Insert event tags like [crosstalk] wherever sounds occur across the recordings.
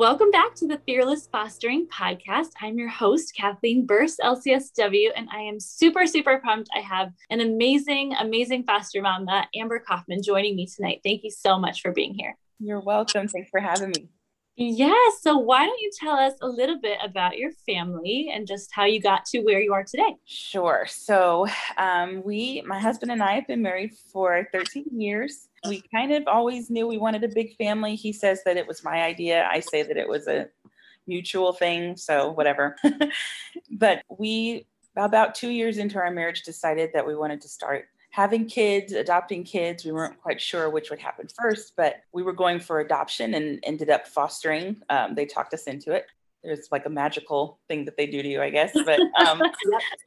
Welcome back to the Fearless Fostering Podcast. I'm your host, Kathleen Burst, LCSW, and I am super, super pumped. I have an amazing, amazing foster mama, Amber Kaufman, joining me tonight. Thank you so much for being here. You're welcome. Thanks for having me. Yes. So, why don't you tell us a little bit about your family and just how you got to where you are today? Sure. So, um, we, my husband and I, have been married for 13 years. We kind of always knew we wanted a big family. He says that it was my idea. I say that it was a mutual thing. So, whatever. [laughs] but we, about two years into our marriage, decided that we wanted to start having kids, adopting kids. We weren't quite sure which would happen first, but we were going for adoption and ended up fostering. Um, they talked us into it. There's like a magical thing that they do to you, I guess, but [laughs] um,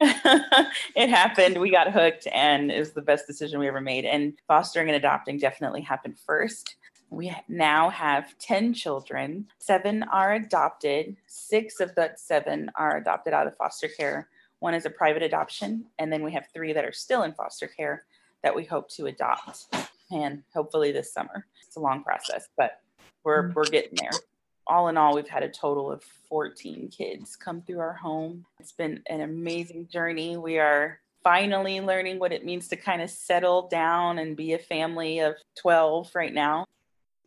[laughs] it happened. We got hooked, and it was the best decision we ever made. And fostering and adopting definitely happened first. We now have 10 children. Seven are adopted. Six of that seven are adopted out of foster care one is a private adoption, and then we have three that are still in foster care that we hope to adopt, and hopefully this summer. It's a long process, but we're we're getting there. All in all, we've had a total of 14 kids come through our home. It's been an amazing journey. We are finally learning what it means to kind of settle down and be a family of 12 right now.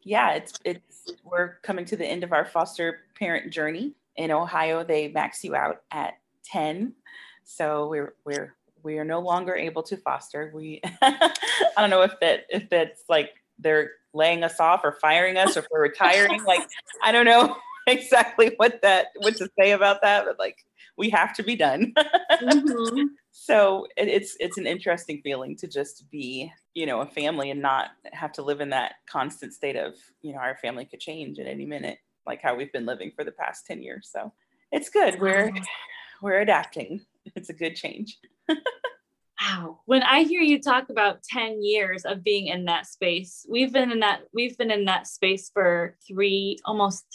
Yeah, it's it's we're coming to the end of our foster parent journey. In Ohio, they max you out at 10 so we're we're we are no longer able to foster. We [laughs] I don't know if that if that's like they're laying us off or firing us or if we're [laughs] retiring. like I don't know [laughs] exactly what that what to say about that, but like we have to be done. mm-hmm. [laughs] So it, it's it's an interesting feeling to just be you know a family and not have to live in that constant state of you know our family could change at any minute, like how we've been living for the past ten years. So it's good. We're we're adapting it's a good change. Wow. When I hear you talk about 10 years of being in that space, we've been in that, we've been in that space for three, almost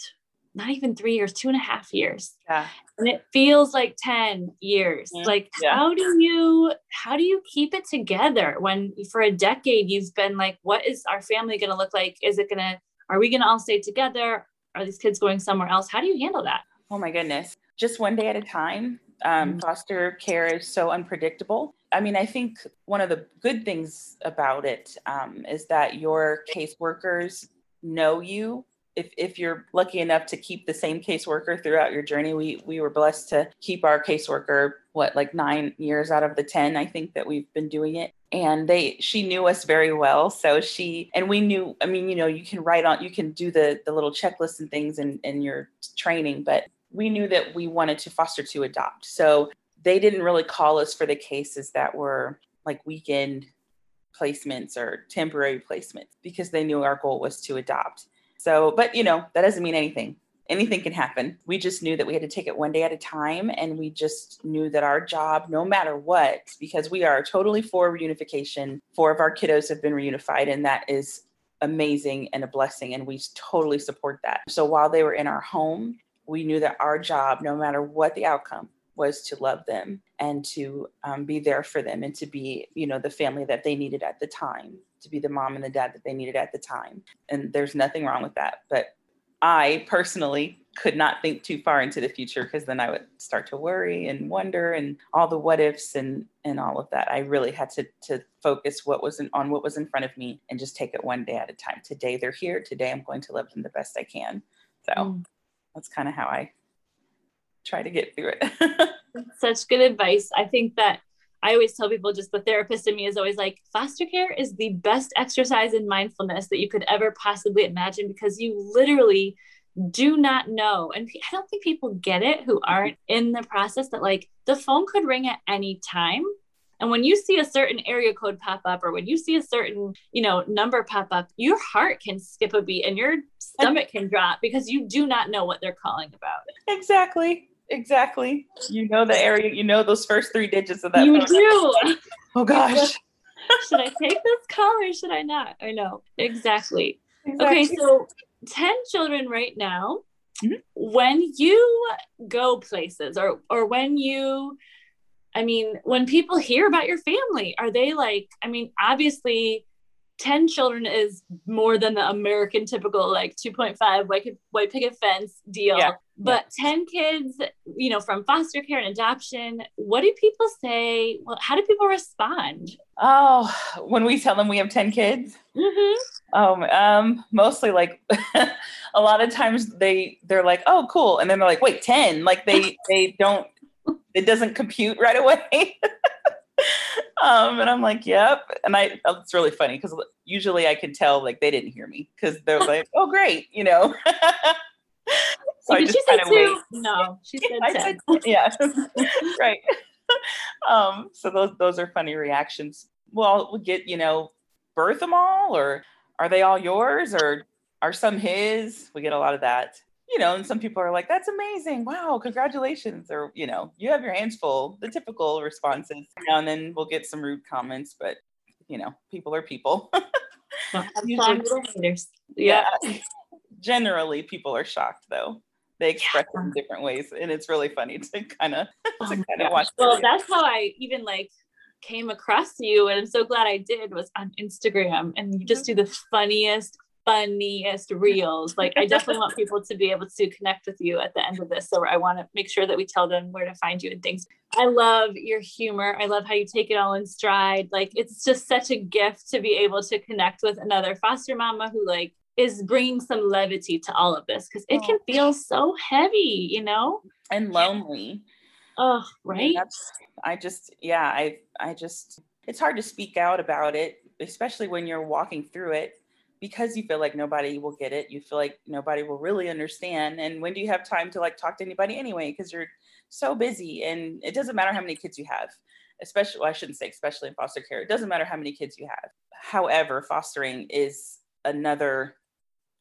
not even three years, two and a half years. Yeah. And it feels like 10 years. Mm-hmm. Like yeah. how do you how do you keep it together when for a decade you've been like, what is our family gonna look like? Is it gonna are we gonna all stay together? Are these kids going somewhere else? How do you handle that? Oh my goodness. Just one day at a time. Um, mm-hmm. Foster care is so unpredictable. I mean, I think one of the good things about it um, is that your caseworkers know you. If, if you're lucky enough to keep the same caseworker throughout your journey, we we were blessed to keep our caseworker what like nine years out of the ten I think that we've been doing it and they she knew us very well so she and we knew i mean you know you can write on you can do the the little checklists and things in in your training but we knew that we wanted to foster to adopt. So they didn't really call us for the cases that were like weekend placements or temporary placements because they knew our goal was to adopt. So, but you know, that doesn't mean anything. Anything can happen. We just knew that we had to take it one day at a time. And we just knew that our job, no matter what, because we are totally for reunification, four of our kiddos have been reunified, and that is amazing and a blessing. And we totally support that. So while they were in our home, we knew that our job, no matter what the outcome, was to love them and to um, be there for them and to be, you know, the family that they needed at the time, to be the mom and the dad that they needed at the time. And there's nothing wrong with that. But I personally could not think too far into the future because then I would start to worry and wonder and all the what ifs and and all of that. I really had to to focus what was in, on what was in front of me and just take it one day at a time. Today they're here. Today I'm going to love them the best I can. So mm that's kind of how I try to get through it. [laughs] Such good advice. I think that I always tell people just the therapist in me is always like foster care is the best exercise in mindfulness that you could ever possibly imagine because you literally do not know. And I don't think people get it who mm-hmm. aren't in the process that like the phone could ring at any time And when you see a certain area code pop up or when you see a certain, you know, number pop up, your heart can skip a beat and your stomach can drop because you do not know what they're calling about. Exactly. Exactly. You know the area, you know those first three digits of that. You do. [laughs] Oh gosh. [laughs] should I take this call or should I not? I know. Exactly. exactly. Okay, so 10 children right now. Mm-hmm. When you go places or or when you I mean, when people hear about your family, are they like, I mean, obviously 10 children is more than the American typical like 2.5 white, white picket fence deal. Yeah. But yeah. 10 kids, you know, from foster care and adoption, what do people say? Well, how do people respond? Oh, when we tell them we have 10 kids? Mm-hmm. Um, um, mostly like [laughs] a lot of times they they're like, oh, cool. And then they're like, wait, 10. Like they they don't it doesn't compute right away. [laughs] um, and I'm like, yep. And I, it's really funny because usually I can tell like they didn't hear me because they're [laughs] like, oh, great, you know. [laughs] so Did I just kind of wait. No, she said I 10. Said, yeah, [laughs] right. um, so those those are funny reactions. Well, we get you know, birth them all, or are they all yours, or are some his? We get a lot of that you know, and some people are like, that's amazing. Wow, congratulations. Or, you know, you have your hands full, the typical responses. And then we'll get some rude comments, but, you know, people are people. [laughs] Usually, [laughs] yeah. [laughs] Generally, people are shocked though. They express yeah. in different ways. And it's really funny to kind of oh to kind of watch. Well, that's how I even like came across you and I'm so glad I did was on Instagram and you just mm-hmm. do the funniest funniest reels. Like I definitely want people to be able to connect with you at the end of this. So I want to make sure that we tell them where to find you and things. I love your humor. I love how you take it all in stride. Like it's just such a gift to be able to connect with another foster mama who like is bringing some levity to all of this because it oh. can feel so heavy, you know, and lonely. Oh, right. That's, I just, yeah, I, I just, it's hard to speak out about it, especially when you're walking through it because you feel like nobody will get it you feel like nobody will really understand and when do you have time to like talk to anybody anyway because you're so busy and it doesn't matter how many kids you have especially well, i shouldn't say especially in foster care it doesn't matter how many kids you have however fostering is another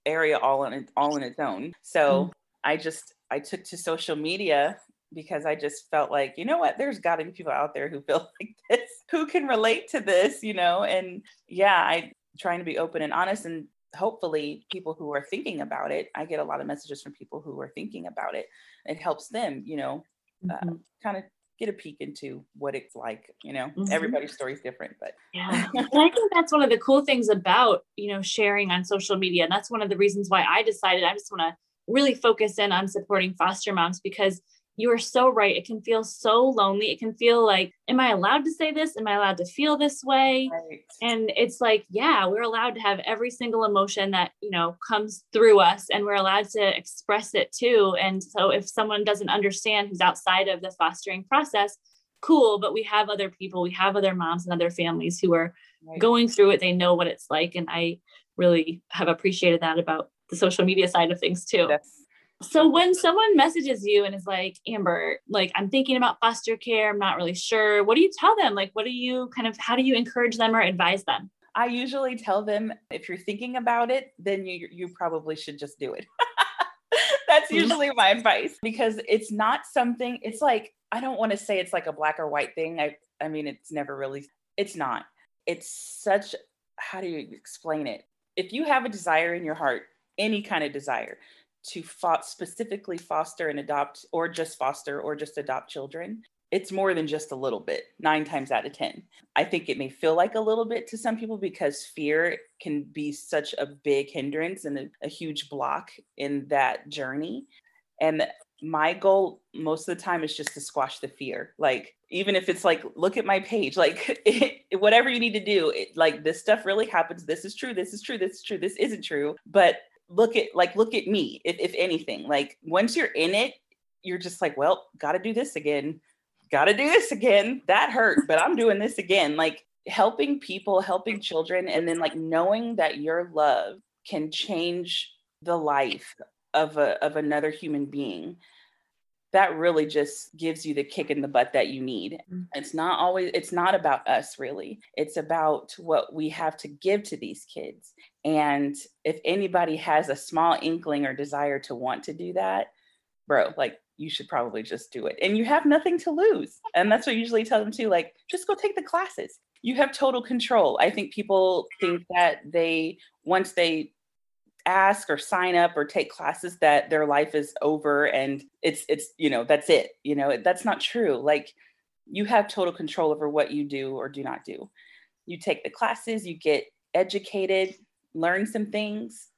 area all in all in its own so mm. i just i took to social media because I just felt like, you know what, there's got to be people out there who feel [laughs] like this, who can relate to this, you know? And yeah, I trying to be open and honest and hopefully people who are thinking about it i get a lot of messages from people who are thinking about it it helps them you know uh, mm-hmm. uh, kind of get a peek into what it's like you know mm-hmm. everybody's story is different but yeah and i think that's one of the cool things about you know sharing on social media and that's one of the reasons why i decided i just want to really focus in on supporting foster moms because you are so right. It can feel so lonely. It can feel like, am I allowed to say this? Am I allowed to feel this way? Right. And it's like, yeah, we're allowed to have every single emotion that, you know, comes through us and we're allowed to express it too. And so if someone doesn't understand who's outside of the fostering process, cool. But we have other people, we have other moms and other families who are right. going through it. They know what it's like. And I really have appreciated that about the social media side of things too. That's- so when someone messages you and is like, Amber, like I'm thinking about foster care, I'm not really sure. What do you tell them? Like, what do you kind of, how do you encourage them or advise them? I usually tell them if you're thinking about it, then you you probably should just do it. [laughs] That's mm-hmm. usually my advice because it's not something. It's like I don't want to say it's like a black or white thing. I I mean it's never really. It's not. It's such. How do you explain it? If you have a desire in your heart, any kind of desire, to fo- specifically foster and adopt, or just foster or just adopt children, it's more than just a little bit, nine times out of 10. I think it may feel like a little bit to some people because fear can be such a big hindrance and a, a huge block in that journey. And my goal most of the time is just to squash the fear. Like, even if it's like, look at my page, like, it, [laughs] whatever you need to do, it, like, this stuff really happens. This is true. This is true. This is true. This isn't true. But look at like look at me if, if anything like once you're in it you're just like well gotta do this again gotta do this again that hurt but i'm doing this again like helping people helping children and then like knowing that your love can change the life of a of another human being that really just gives you the kick in the butt that you need. Mm-hmm. It's not always, it's not about us really. It's about what we have to give to these kids. And if anybody has a small inkling or desire to want to do that, bro, like you should probably just do it. And you have nothing to lose. And that's what I usually tell them too like, just go take the classes. You have total control. I think people think that they, once they ask or sign up or take classes that their life is over and it's it's you know that's it you know that's not true like you have total control over what you do or do not do you take the classes you get educated learn some things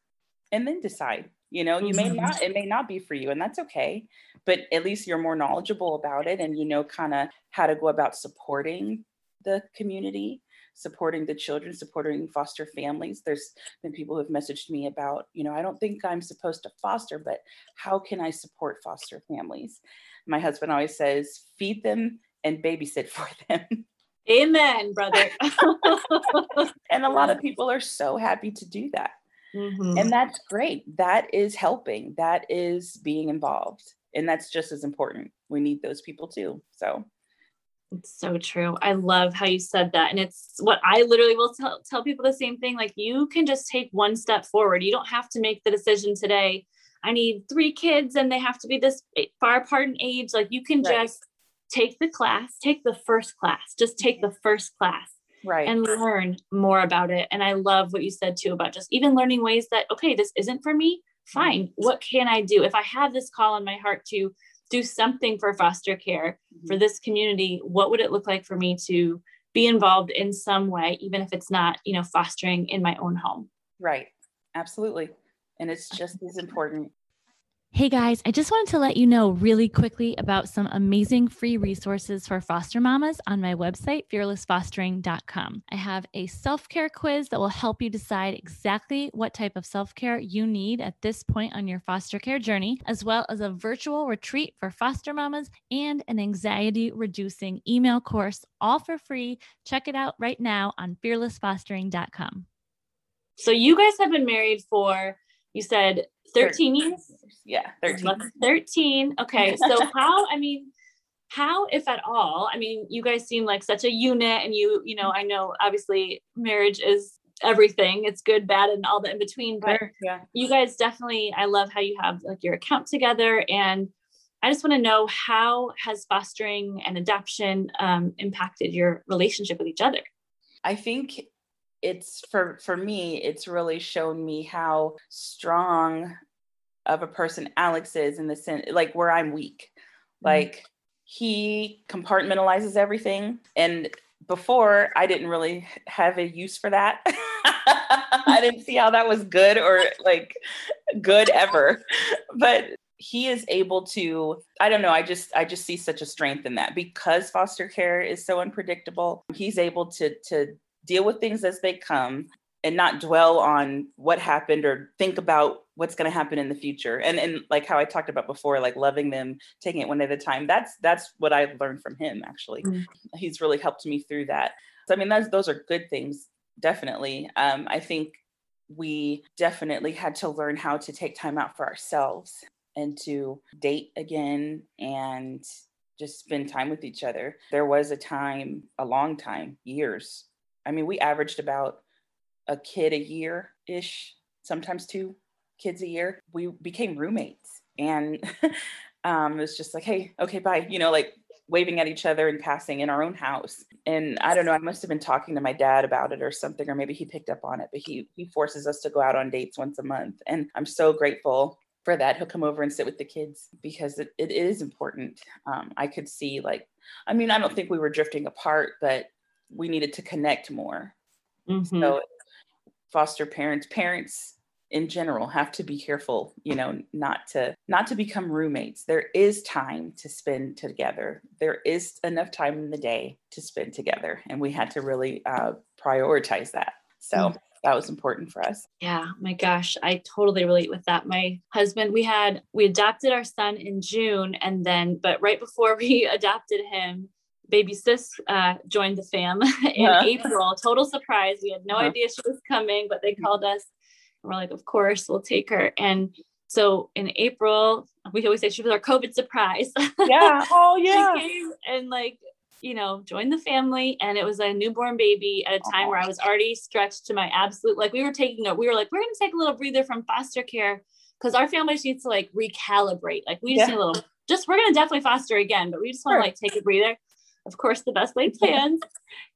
and then decide you know you may mm-hmm. not it may not be for you and that's okay but at least you're more knowledgeable about it and you know kind of how to go about supporting the community supporting the children, supporting foster families. There's been people who have messaged me about, you know, I don't think I'm supposed to foster, but how can I support foster families? My husband always says, feed them and babysit [laughs] for them. Amen, brother. [laughs] and a lot of people are so happy to do that. Mm-hmm. And that's great. That is helping. That is being involved. And that's just as important. We need those people too. So it's so true. I love how you said that. And it's what I literally will tell, tell people the same thing. Like you can just take one step forward. You don't have to make the decision today. I need three kids and they have to be this far apart in age. Like you can right. just take the class, take the first class, just take the first class. Right. And learn more about it. And I love what you said too about just even learning ways that, okay, this isn't for me. Mm-hmm. Fine. What can I do? If I have this call in my heart to do something for foster care for mm-hmm. this community what would it look like for me to be involved in some way even if it's not you know fostering in my own home? Right. Absolutely. And it's just as [laughs] important Hey guys, I just wanted to let you know really quickly about some amazing free resources for foster mamas on my website, fearlessfostering.com. I have a self care quiz that will help you decide exactly what type of self care you need at this point on your foster care journey, as well as a virtual retreat for foster mamas and an anxiety reducing email course, all for free. Check it out right now on fearlessfostering.com. So, you guys have been married for, you said 13 years? Yeah, 13. 13. Okay. So [laughs] how, I mean, how, if at all, I mean, you guys seem like such a unit and you, you know, I know obviously marriage is everything. It's good, bad, and all the in between. But yeah. you guys definitely, I love how you have like your account together. And I just want to know how has fostering and adoption um, impacted your relationship with each other? I think it's for for me it's really shown me how strong of a person alex is in the sense like where i'm weak. Mm-hmm. like he compartmentalizes everything and before i didn't really have a use for that. [laughs] I didn't see how that was good or like good ever. But he is able to i don't know i just i just see such a strength in that. Because foster care is so unpredictable he's able to to deal with things as they come and not dwell on what happened or think about what's going to happen in the future. And and like how i talked about before like loving them taking it one day at a time that's that's what i learned from him actually. Mm. he's really helped me through that. So i mean those those are good things definitely. Um, i think we definitely had to learn how to take time out for ourselves and to date again and just spend time with each other. There was a time a long time years I mean, we averaged about a kid a year ish, sometimes two kids a year. We became roommates and [laughs] um, it was just like, hey, okay, bye. You know, like waving at each other and passing in our own house. And I don't know, I must have been talking to my dad about it or something, or maybe he picked up on it, but he he forces us to go out on dates once a month. And I'm so grateful for that. He'll come over and sit with the kids because it, it is important. Um, I could see like, I mean, I don't think we were drifting apart, but we needed to connect more. Mm-hmm. So foster parents, parents in general have to be careful, you know, not to not to become roommates. There is time to spend together. There is enough time in the day to spend together, and we had to really uh, prioritize that. So. Mm-hmm that was important for us. Yeah, my gosh, I totally relate with that. My husband, we had we adopted our son in June and then but right before [laughs] we adopted him, baby sis uh, joined the fam [laughs] in uh-huh. April. Total surprise. We had no uh-huh. idea she was coming, but they called us. And we're like, of course, we'll take her. And So in April, we always say she was our COVID surprise. [laughs] Yeah. Oh, yeah. she came and like, you know, joined the family. And it was a newborn baby at a time where I was already stretched to my absolute, like we were taking a, we were like, we're going to take a little breather from foster care because our family needs to like recalibrate. Like we just Yeah. need a little, just, we're going to definitely foster again, but we just want to Sure. like take a breather. Of course, the best laid plans.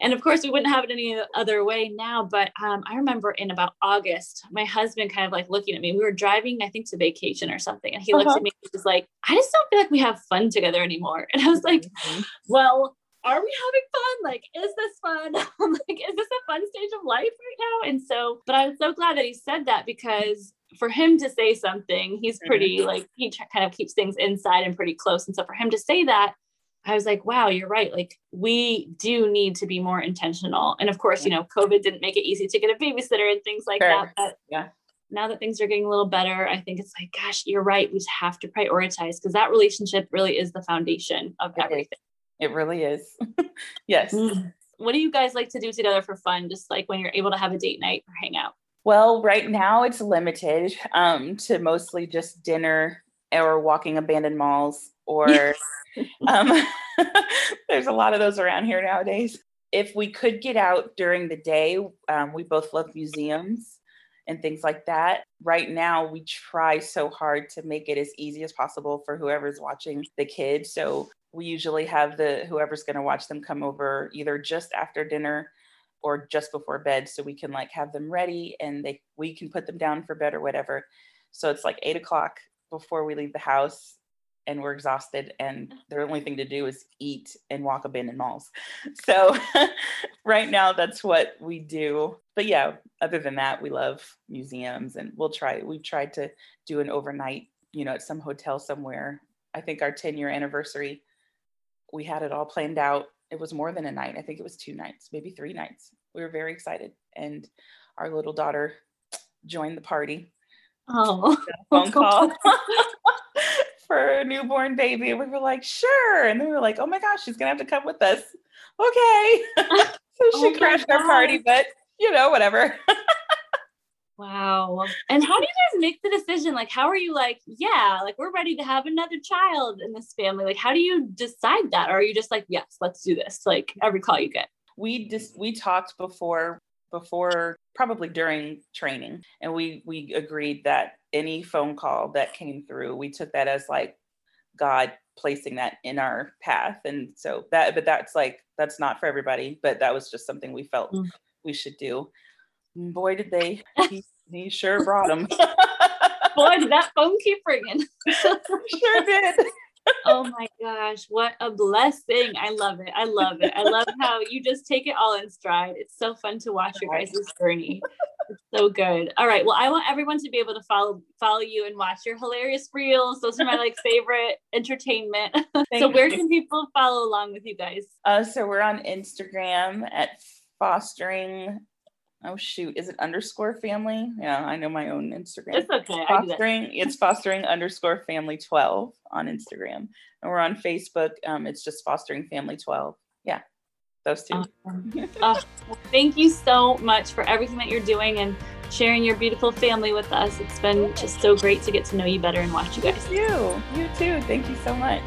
and of course, we wouldn't have it any other way now. But um, I remember in about August, my husband kind of like looking at me. We were driving, I think, to vacation or something. And he looks Uh-huh. at me and he's like, I just don't feel like we have fun together anymore. And I was like, Mhm. well, are we having fun? Like, is this fun? I'm [laughs] like, is this a fun stage of life right now? And so, but I'm so glad that he said that because for him to say something, he's pretty like, he kind of keeps things inside and pretty close. And so for him to say that, I was like, wow, you're right. Like, we do need to be more intentional. And of course, you know, COVID didn't make it easy to get a babysitter and things like Sure. that. But Yeah. now that things are getting a little better, I think it's like, gosh, you're right. We have to prioritize because that relationship really is the foundation of It is. everything. It really is. [laughs] yes. Mm. What do you guys like to do together for fun? Just like when you're able to have a date night or hang out? Well, right now it's limited um, to mostly just dinner or walking abandoned malls, or [laughs] um, [laughs] there's a lot of those around here nowadays. If we could get out during the day, um, we both love museums and things like that. Right now, we try so hard to make it as easy as possible for whoever's watching the kids. So we usually have the whoever's going to watch them come over either just after dinner or just before bed so we can like have them ready and they we can put them down for bed or whatever so it's like eight o'clock before we leave the house and we're exhausted and the only thing to do is eat and walk abandoned malls [laughs] so [laughs] right now that's what we do but yeah other than that we love museums and we'll try we've tried to do an overnight you know at some hotel somewhere i think our 10 year anniversary we had it all planned out it was more than a night. I think it was two nights, maybe three nights. We were very excited. And our little daughter joined the party. Oh, Phone [laughs] call for a newborn baby. We were like, sure. And they were like, oh my gosh, she's going to have to come with us. Okay. [laughs] so Oh she my crashed our party, but you know, whatever. wow. And how do you guys make the decision? Like, how are you like, yeah, like we're ready to have another child in this family? Like, how do you decide that? Or are you just like, yes, let's do this? Like every call you get. we just we talked before before probably during training and we we agreed that any phone call that came through we took that as like god placing that in our path and so that but that's like that's not for everybody but that was just something we felt Mm. we should do boy did they he, [laughs] he sure brought them [laughs] Boy, did that phone keep ringing. [laughs] sure did oh my gosh, what a blessing. I love it. I love it. I love how you just take it all in stride. It's so fun to watch your guys' journey. It's so good. All right. Well, I want everyone to be able to follow follow you and watch your hilarious reels. Those are my like favorite [laughs] entertainment. [laughs] so where you. can people follow along with you guys? Uh, so we're on Instagram at fostering. Oh shoot, is it underscore family? Yeah, I know my own Instagram. It's okay. I do that. fostering. It's fostering underscore family twelve on Instagram, and we're on Facebook. Um, it's just fostering family twelve. Those two. Awesome. [laughs] Oh, well, thank you so much for everything that you're doing and sharing your beautiful family with us. It's been just so great to get to know you better and watch you guys. you, you too. Thank you so much.